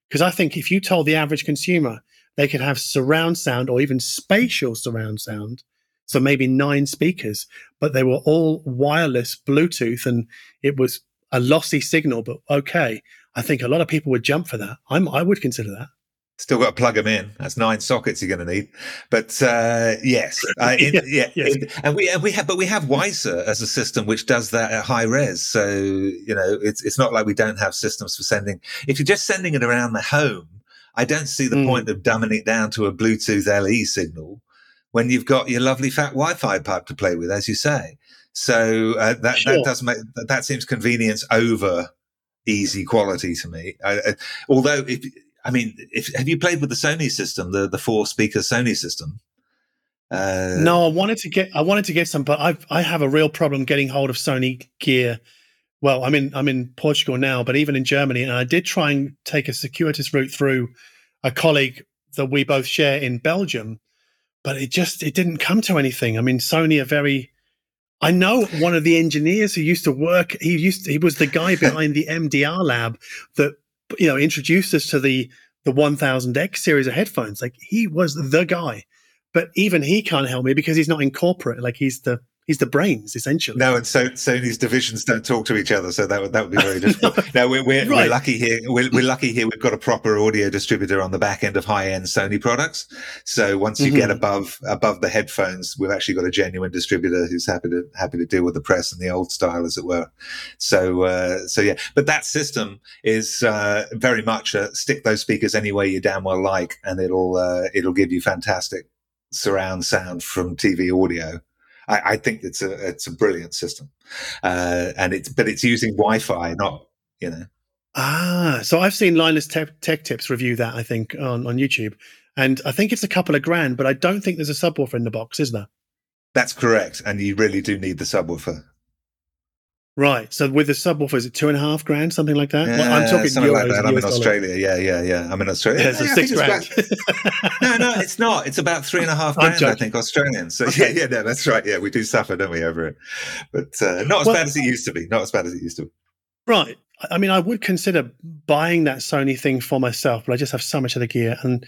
Because I think if you told the average consumer they could have surround sound or even spatial surround sound, so maybe nine speakers, but they were all wireless Bluetooth and it was a lossy signal, but okay. I think a lot of people would jump for that. I'm, I would consider that. Still got to plug them in. That's nine sockets you're going to need. But uh, yes, uh, in, yeah, yes. In, and we and we have, but we have WiSA as a system which does that at high res. So you know, it's it's not like we don't have systems for sending. If you're just sending it around the home, I don't see the mm. point of dumbing it down to a Bluetooth LE signal when you've got your lovely fat Wi-Fi pipe to play with, as you say. So uh, that sure. that does make that seems convenience over easy quality to me. I, although if I mean, if, have you played with the Sony system, the the four speaker Sony system? Uh, no, I wanted to get I wanted to get some, but I I have a real problem getting hold of Sony gear. Well, I'm in I'm in Portugal now, but even in Germany, and I did try and take a circuitous route through a colleague that we both share in Belgium, but it just it didn't come to anything. I mean, Sony are very. I know one of the engineers who used to work. He used to, he was the guy behind the MDR lab that you know introduced us to the the 1000X series of headphones. Like he was the guy, but even he can't help me because he's not in corporate. Like he's the he's the brains essentially. No, and so Sony's divisions don't talk to each other, so that would that would be very difficult. no, we're we're, right. we're, lucky here. We're, we're, lucky here. We've got a proper audio distributor on the back end of high end Sony products. So once you mm-hmm. get above above the headphones, we've actually got a genuine distributor who's happy to happy to deal with the press and the old style, as it were. So uh, so yeah, but that system is uh, very much a stick those speakers any way you damn well like, and it'll uh, it'll give you fantastic surround sound from TV audio I, I think it's a it's a brilliant system, uh, and it's but it's using Wi-Fi, not you know. Ah, so I've seen Linus Tech, Tech Tips review that I think on on YouTube, and I think it's a couple of grand, but I don't think there's a subwoofer in the box, is there? That's correct, and you really do need the subwoofer. Right. So with the subwoofer, is it two and a half grand, something like that? Yeah, well, I'm talking something euros, like that. I'm in Australia. Yeah, yeah, yeah. I'm in Australia. Yeah, so yeah, six grand. no, no, it's not. It's about three and a half grand, I think, Australian. So okay. yeah, yeah, no, that's right. Yeah, we do suffer, don't we, over it? But uh, not as well, bad as it used to be. Not as bad as it used to be. Right. I mean, I would consider buying that Sony thing for myself, but I just have so much of the gear, and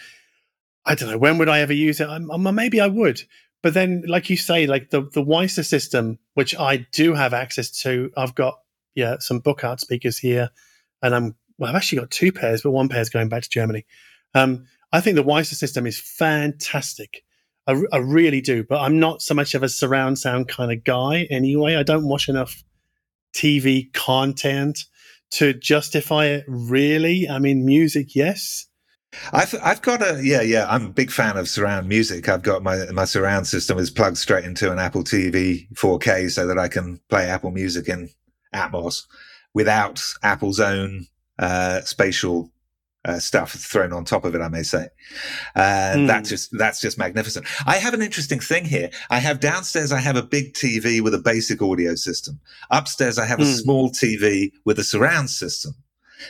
I don't know when would I ever use it. I'm, I'm, maybe I would, but then, like you say, like the the WiSA system, which I do have access to, I've got yeah some Buchardt speakers here, and I'm well, I've actually got two pairs, but one pair is going back to Germany. Um, I think the WiSA system is fantastic. I, I really do, but I'm not so much of a surround sound kind of guy anyway. I don't watch enough TV content to justify it really. I mean, music, yes, I've I've got a yeah yeah I'm a big fan of surround music. I've got my my surround system is plugged straight into an Apple TV 4K so that I can play Apple Music in Atmos without Apple's own uh, spatial uh, stuff thrown on top of it. I may say, and mm. that's just that's just magnificent. I have an interesting thing here. I have downstairs. I have a big TV with a basic audio system. Upstairs, I have a mm. small TV with a surround system.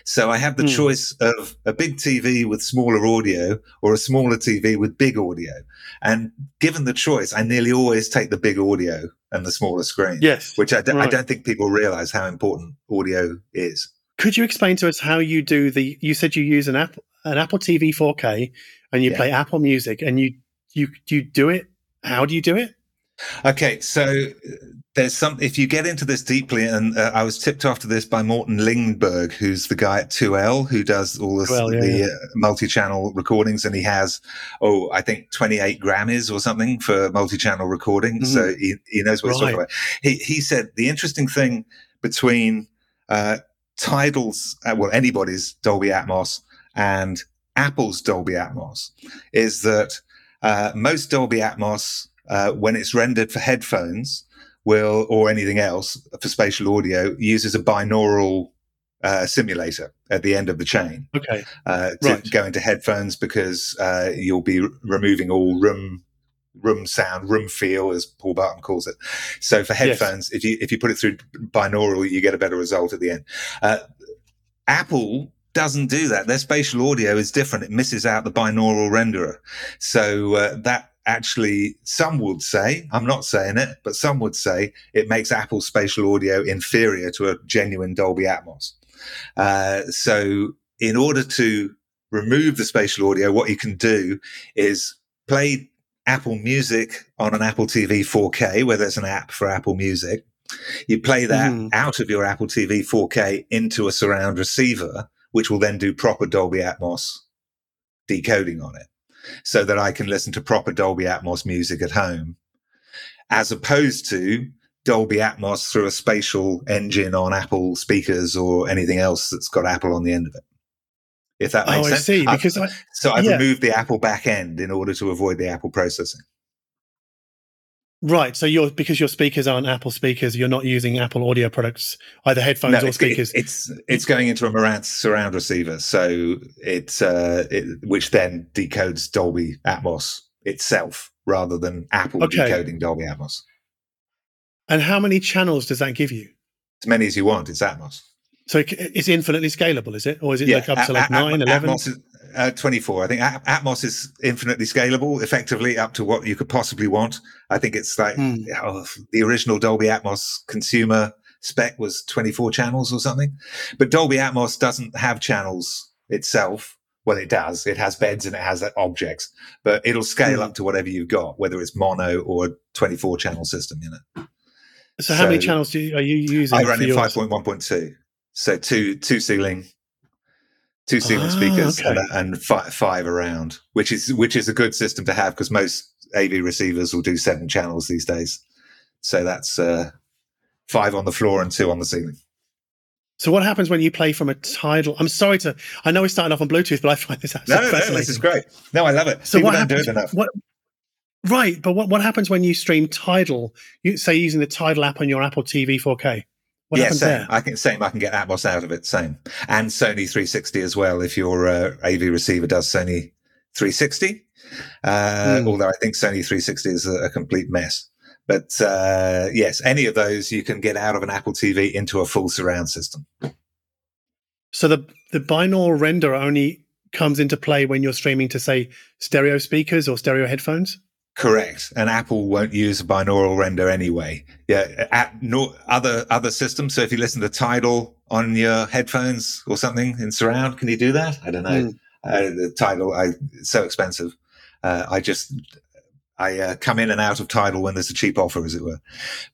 So I have the mm. choice of a big TV with smaller audio or a smaller TV with big audio. And given the choice, I nearly always take the big audio and the smaller screen. Yes. Which I d- right. I don't think people realize how important audio is. Could you explain to us how you do the? You said you use an Apple an Apple TV 4K and you yeah. play Apple Music, and you you you do it. How do you do it? Okay, so there's some if you get into this deeply and uh, i was tipped off to this by morten lindberg who's the guy at 2l who does all this, yeah, the yeah. Uh, multi-channel recordings and he has oh i think 28 grammys or something for multi-channel recording mm-hmm. so he, he knows what right. he's talking about he, he said the interesting thing between uh, tidal's uh, well anybody's dolby atmos and apple's dolby atmos is that uh, most dolby atmos uh, when it's rendered for headphones will, or anything else for spatial audio, uses a binaural uh, simulator at the end of the chain. Okay. Uh, to right. go into headphones because uh, you'll be r- removing all room room sound, room feel, as Paul Barton calls it. So for headphones, yes. if you if you put it through binaural, you get a better result at the end. Uh, Apple doesn't do that. Their spatial audio is different. It misses out the binaural renderer. So uh, that actually, some would say, I'm not saying it, but some would say it makes Apple spatial audio inferior to a genuine Dolby Atmos. Uh, so, in order to remove the spatial audio, what you can do is play Apple Music on an Apple TV 4K, where there's an app for Apple Music. You play that mm. out of your Apple TV 4K into a surround receiver, which will then do proper Dolby Atmos decoding on it so that I can listen to proper Dolby Atmos music at home, as opposed to Dolby Atmos through a spatial engine on Apple speakers or anything else that's got Apple on the end of it. If that makes oh, sense. I see. Because I've, I, so I've yeah. removed the Apple back end in order to avoid the Apple processing. Right. So you're because your speakers aren't Apple speakers, you're not using Apple audio products, either headphones no, or speakers. It, it's it's going into a Marantz surround receiver, so it's uh, it, which then decodes Dolby Atmos itself rather than Apple okay. decoding Dolby Atmos. And how many channels does that give you? As many as you want. It's Atmos. So it's infinitely scalable, is it? Or is it yeah. like up to like a- 9, a- 11? Atmos is, uh, 24. I think Atmos is infinitely scalable, effectively up to what you could possibly want. I think it's like mm. oh, the original Dolby Atmos consumer spec was 24 channels or something. But Dolby Atmos doesn't have channels itself. Well, it does. It has beds and it has objects, but it'll scale mm. up to whatever you've got, whether it's mono or 24 channel system, you know. So, how many channels do you, are you using? I run in 5.1.2. So two, two ceiling, two ceiling oh, speakers okay. and, and five, five around, which is, which is a good system to have because most AV receivers will do seven channels these days. So that's, uh, five on the floor and two on the ceiling. So what happens when you play from a tidal? I'm sorry to. I know we're starting off on Bluetooth, but I find this absolutely no, no, this is great. No, I love it. So People what happens, What, right, but what, what happens when you stream Tidal? You say using the Tidal app on your Apple TV 4K. What yeah, same. There? I can same. I can get Atmos out of it. Same, and Sony 360 as well. If your uh, AV receiver does Sony 360, uh, mm. although I think Sony 360 is a, a complete mess. But uh, yes, any of those you can get out of an Apple TV into a full surround system. So the the binaural render only comes into play when you're streaming to say stereo speakers or stereo headphones. Correct, and Apple won't use a binaural render anyway. Yeah, at no, other other systems. So if you listen to Tidal on your headphones or something in surround, can you do that? I don't know. Mm. Uh, the Tidal, I, so expensive. Uh, I just I uh, come in and out of Tidal when there's a cheap offer, as it were.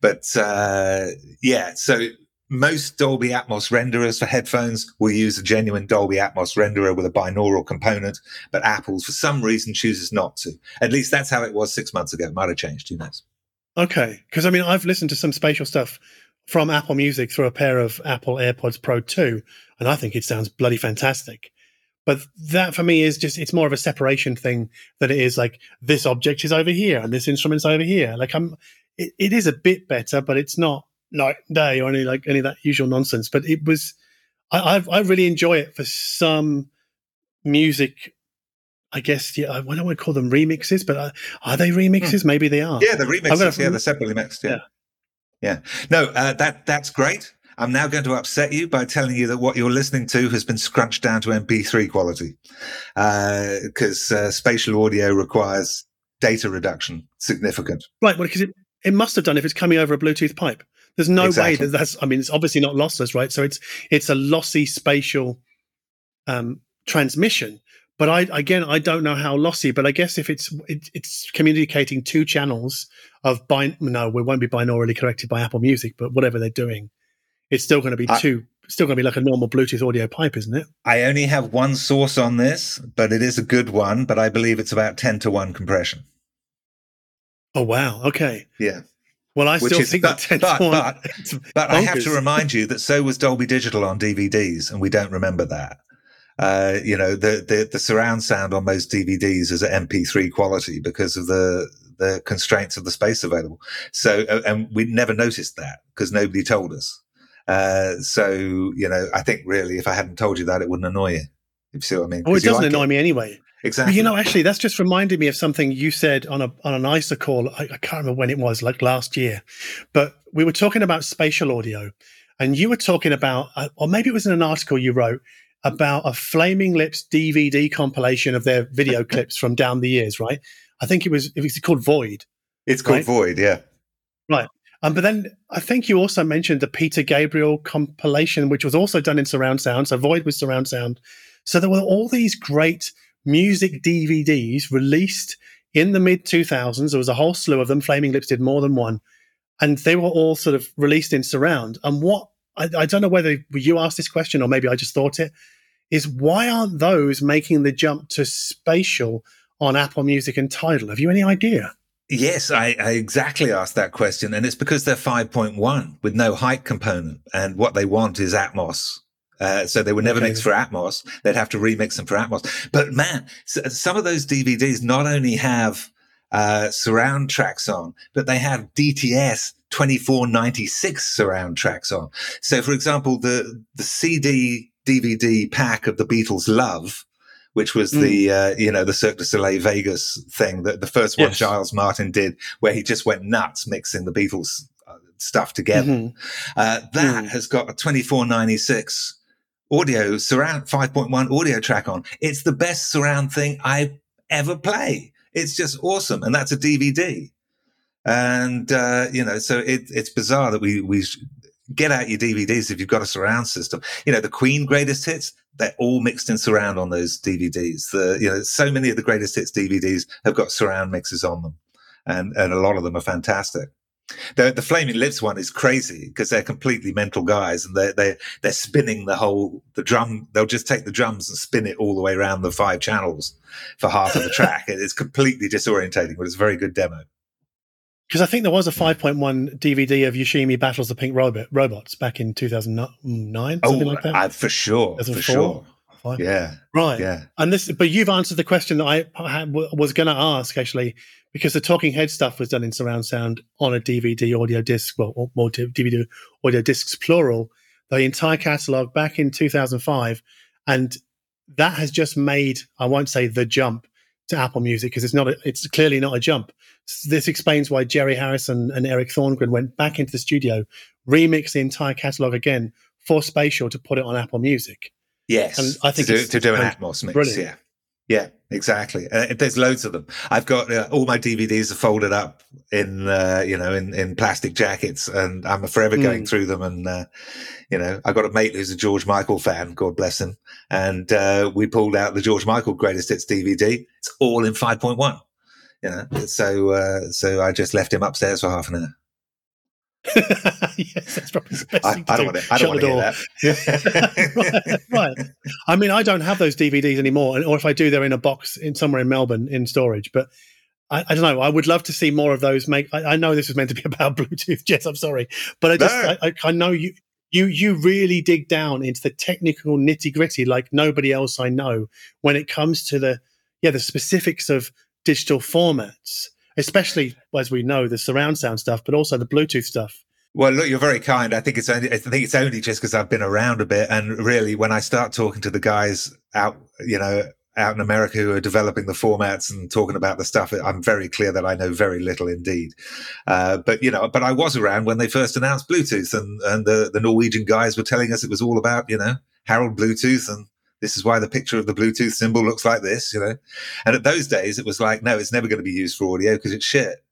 But uh, yeah, so most Dolby Atmos renderers for headphones will use a genuine Dolby Atmos renderer with a binaural component, but Apple, for some reason, chooses not to. At least that's how it was six months ago. It might have changed. Who knows? Okay, because I mean, I've listened to some spatial stuff from Apple Music through a pair of Apple AirPods Pro 2, and I think it sounds bloody fantastic. But that for me is just, it's more of a separation thing than it is like this object is over here and this instrument's over here. Like I'm, it, it is a bit better, but it's not like day or any like any of that usual nonsense. But it was, I, I've, I really enjoy it for some music I guess yeah, I don't want to call them remixes, but are, are they remixes? Hmm. Maybe they are. Yeah, the remixes. Gonna, yeah, they're separately mixed. Yeah, yeah. yeah. No, uh, that that's great. I'm now going to upset you by telling you that what you're listening to has been scrunched down to MP3 quality because uh, uh, spatial audio requires data reduction significant. Right. Well, because it, it must have done if it's coming over a Bluetooth pipe. There's no exactly. way that that's. I mean, it's obviously not lossless, right? So it's it's a lossy spatial um, transmission. But I again, I don't know how lossy. But I guess if it's it, it's communicating two channels of bin no, we won't be binaurally corrected by Apple Music, but whatever they're doing, it's still going to be I, two still going to be like a normal bluetooth audio pipe isn't it i only have one source on this but it is a good one but i believe it's about 10 to 1 compression oh wow okay yeah well i Which still is, think but, 10 but, 1 but, but i have to remind you that so was dolby digital on dvds and we don't remember that uh, you know the, the the surround sound on most DVDs is at MP3 quality because of the the constraints of the space available. So, uh, and we never noticed that because nobody told us. Uh, so, you know, I think really if I hadn't told you that, it wouldn't annoy you. If you see what I mean. Oh, it doesn't like annoy it. me anyway. Exactly. But, you know, actually, that's just reminded me of something you said on a on an EISA call. I, I can't remember when it was, like last year, but we were talking about spatial audio, and you were talking about, uh, or maybe it was in an article you wrote about a Flaming Lips DVD compilation of their video clips from down the years, right? I think it was it was called Void. It's called right? Void, yeah. Right. Um, but then I think you also mentioned the Peter Gabriel compilation, which was also done in surround sound. So Void was surround sound. So there were all these great music DVDs released in the mid 2000s. There was a whole slew of them. Flaming Lips did more than one. And they were all sort of released in surround. And what I, I don't know whether you asked this question or maybe I just thought it is why aren't those making the jump to spatial on Apple Music and Tidal? Have you any idea? Yes, I, I, exactly asked that question. And it's because they're 5.1 with no height component. And what they want is Atmos. Uh, so they were never okay. mixed for Atmos. They'd have to remix them for Atmos. But man, some of those DVDs not only have uh, surround tracks on, but they have DTS 2496 surround tracks on. So for example, the, the CD DVD pack of the Beatles Love which was mm. the uh, you know the Cirque du Soleil Vegas thing that the first one yes. Giles Martin did, where he just went nuts mixing the Beatles uh, stuff together. Mm-hmm. Uh, that mm. has got a 2496 audio surround 5.1 audio track on. It's the best surround thing I ever play. It's just awesome. And that's a DVD. And, uh, you know, so it, it's bizarre that we, we get out your DVDs if you've got a surround system. You know, the Queen greatest hits, they're all mixed in surround on those DVDs. The, you know, so many of the greatest hits DVDs have got surround mixes on them. And, and a lot of them are fantastic. The, the Flaming Lips one is crazy because they're completely mental guys and they're, they're, they're spinning the whole, the drum. They'll just take the drums and spin it all the way around the five channels for half of the track. it's completely disorientating, but it's a very good demo. Because I think there was a 5.1 DVD of Yoshimi Battles the Pink Robot, Robots back in 2009, something oh, like that. For sure. For sure. Five. Yeah. Right. Yeah. And this, but you've answered the question that I was going to ask actually, because the Talking Head stuff was done in surround sound on a DVD audio disc, well, more DVD audio discs plural, the entire catalog back in 2005. And that has just made, I won't say the jump to Apple Music because it's not, a, it's clearly not a jump. This explains why Jerry Harrison and Eric Thorngren went back into the studio, remixed the entire catalog again for Spatial to put it on Apple Music. Yes, and I think to do, to do an Atmos mix. Brilliant. Yeah, yeah, exactly. Uh, there's loads of them. I've got uh, all my DVDs are folded up in, uh, you know, in, in plastic jackets, and I'm forever mm. going through them. And uh, you know, I got a mate who's a George Michael fan. God bless him. And uh, we pulled out the George Michael Greatest Hits DVD. It's all in 5.1. You know, so uh, so I just left him upstairs for half an hour. yes, that's probably the best I, thing to I do. Don't want to, I don't want to that. right, right, I mean, I don't have those DVDs anymore, or if I do, they're in a box in somewhere in Melbourne in storage. But I, I don't know. I would love to see more of those. Make. I, I, know this was meant to be about Bluetooth, Jez. I'm sorry, but I just no. I, I know you. You you really dig down into the technical nitty gritty like nobody else I know when it comes to the yeah the specifics of digital formats especially as we know the surround sound stuff, but also the Bluetooth stuff. Well, look, you're very kind. I think it's only, I think it's only just because I've been around a bit, and really, when I start talking to the guys out, you know, out in America who are developing the formats and talking about the stuff, I'm very clear that I know very little indeed. Uh, but you know, but I was around when they first announced Bluetooth, and and the the Norwegian guys were telling us it was all about you know Harold Bluetooth and this is why the picture of the Bluetooth symbol looks like this, you know. And at those days, it was like, no, it's never going to be used for audio because it's shit.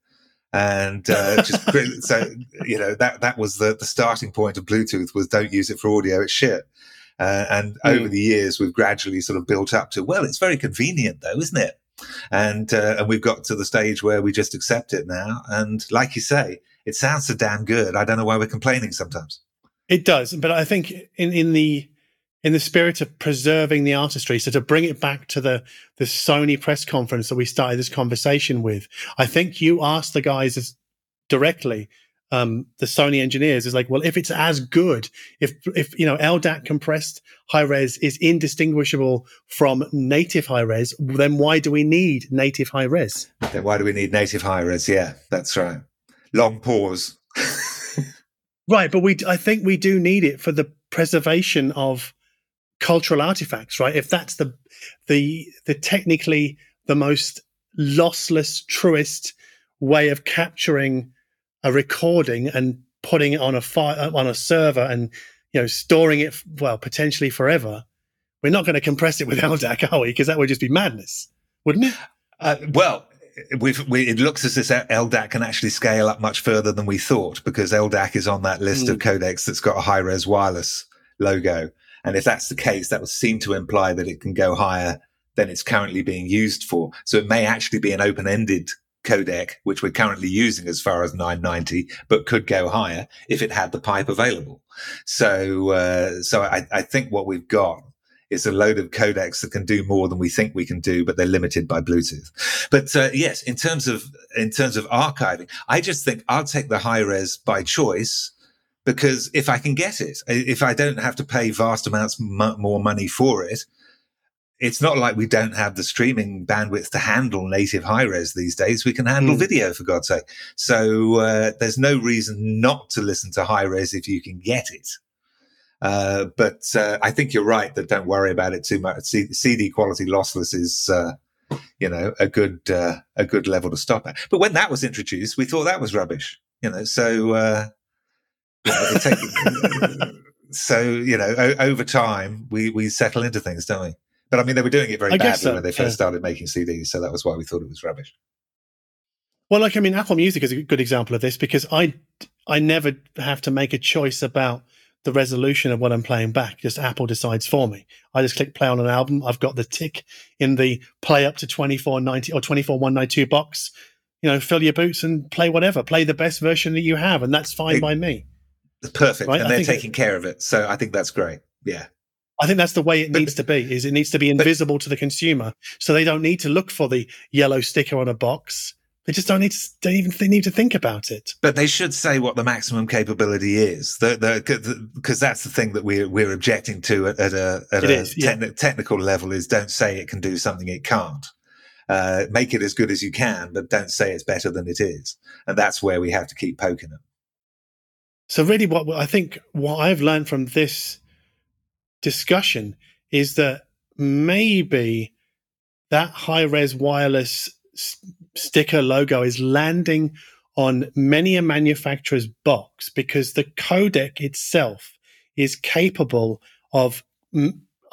And uh, just so you know that that was the the starting point of Bluetooth was don't use it for audio, it's shit. Uh, and mm. over the years, we've gradually sort of built up to well, it's very convenient though, isn't it? And uh, and we've got to the stage where we just accept it now. And like you say, it sounds so damn good. I don't know why we're complaining sometimes. It does, but I think in in the in the spirit of preserving the artistry. So to bring it back to the the Sony press conference that we started this conversation with, I think you asked the guys directly, um, the Sony engineers, is like, well, if it's as good, if if you know LDAC compressed high res is indistinguishable from native high res, then why do we need native high res? Then why do we need native high res? Yeah, that's right. Long pause. right, but we I think we do need it for the preservation of cultural artifacts, right? If that's the the the technically the most lossless, truest way of capturing a recording and putting it on a file on a server and you know storing it well potentially forever, we're not going to compress it with LDAC, are we? Because that would just be madness, wouldn't it? Uh, well, We've, we, it looks as if LDAC can actually scale up much further than we thought because LDAC is on that list mm. of hmm. codecs that's got a high res wireless logo. And if that's the case, that would seem to imply that it can go higher than it's currently being used for. So it may actually be an open ended codec, which we're currently using as far as 990, but could go higher if it had the pipe available. So, uh, so I, I, think what we've got is a load of codecs that can do more than we think we can do, but they're limited by Bluetooth. But uh, yes, in terms of in terms of archiving, I just think I'll take the high res by choice because if I can get it, if I don't have to pay vast amounts more money for it, it's not like we don't have the streaming bandwidth to handle native high res these days. We can handle mm. video for God's sake. So uh, there's no reason not to listen to high res if you can get it. Uh, but uh, I think you're right that don't worry about it too much. C- CD quality lossless is, uh, you know, a good uh, a good level to stop at. But when that was introduced, we thought that was rubbish. You know, so uh, take, so you know, o- over time, we we settle into things, don't we? But I mean, they were doing it very I badly so, when they first yeah. started making CDs, so that was why we thought it was rubbish. Well, like I mean, Apple Music is a good example of this because I I never have to make a choice about the resolution of what I'm playing back. Just Apple decides for me. I just click play on an album. I've got the tick in the play up to 2490 or 24192 box. You know, fill your boots and play whatever. Play the best version that you have, and that's fine It- by me. Perfect, Right, and I they're think it- taking care of it. So I think that's great. Yeah, I think that's the way it But- needs to be. Is it needs to be invisible to the consumer, so they don't need to look for the yellow sticker on a box. They just don't need to. Don't even they need to think about it. but they should say what the maximum capability is, because that's the thing that we're we're objecting to at, at a at a is, yeah. technical level. Is don't say it can do something it can't. Uh, make it as good as you can, but don't say it's better than it is. And that's where we have to keep poking them. So really, what I think what I've learned from this discussion is that maybe that high res wireless sticker logo is landing on many a manufacturer's box because the codec itself is capable of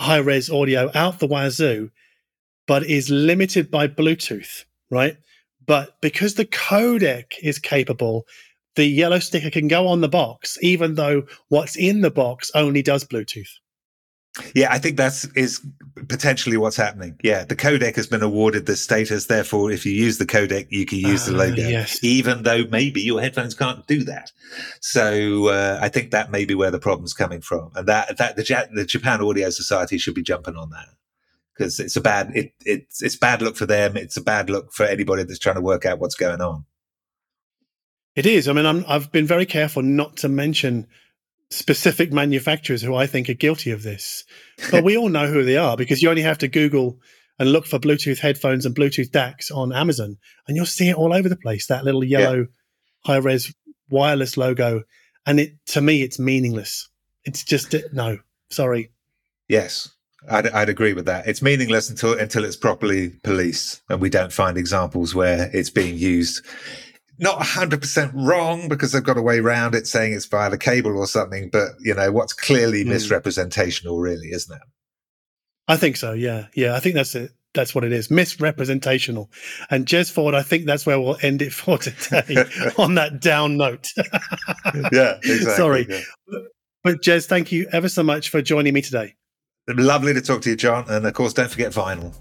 high res audio out the wazoo, but is limited by Bluetooth, right? But because the codec is capable, the yellow sticker can go on the box, even though what's in the box only does Bluetooth. Yeah, I think that's is potentially what's happening. Yeah, the codec has been awarded the status. Therefore, if you use the codec, you can use the Ah, logo, yes. even though maybe your headphones can't do that. So uh, I think that may be where the problem's coming from, and that that the, Ja- the Japan Audio Society should be jumping on that because it's a bad it, it's it's bad look for them. It's a bad look for anybody that's trying to work out what's going on. It is. I mean, I'm, I've been very careful not to mention specific manufacturers who I think are guilty of this, but we all know who they are because you only have to Google and look for Bluetooth headphones and Bluetooth DACs on Amazon, and you'll see it all over the place. That little yellow high res wireless logo, and it to me, it's meaningless. It's just no. Sorry. Yes, I'd, I'd agree with that. It's meaningless until until it's properly policed, and we don't find examples where it's being used. Not hundred percent wrong because they've got a way around it, saying it's via the cable or something. But you know what's clearly Hmm. misrepresentational, really, isn't it? I think so. Yeah, yeah. I think that's it. That's what it is. Misrepresentational. And Jez Ford, I think that's where we'll end it for today on that down note. Yeah, exactly. Sorry. yeah. But Jez, thank you ever so much for joining me today. Lovely to talk to you, John. And of course, don't forget vinyl.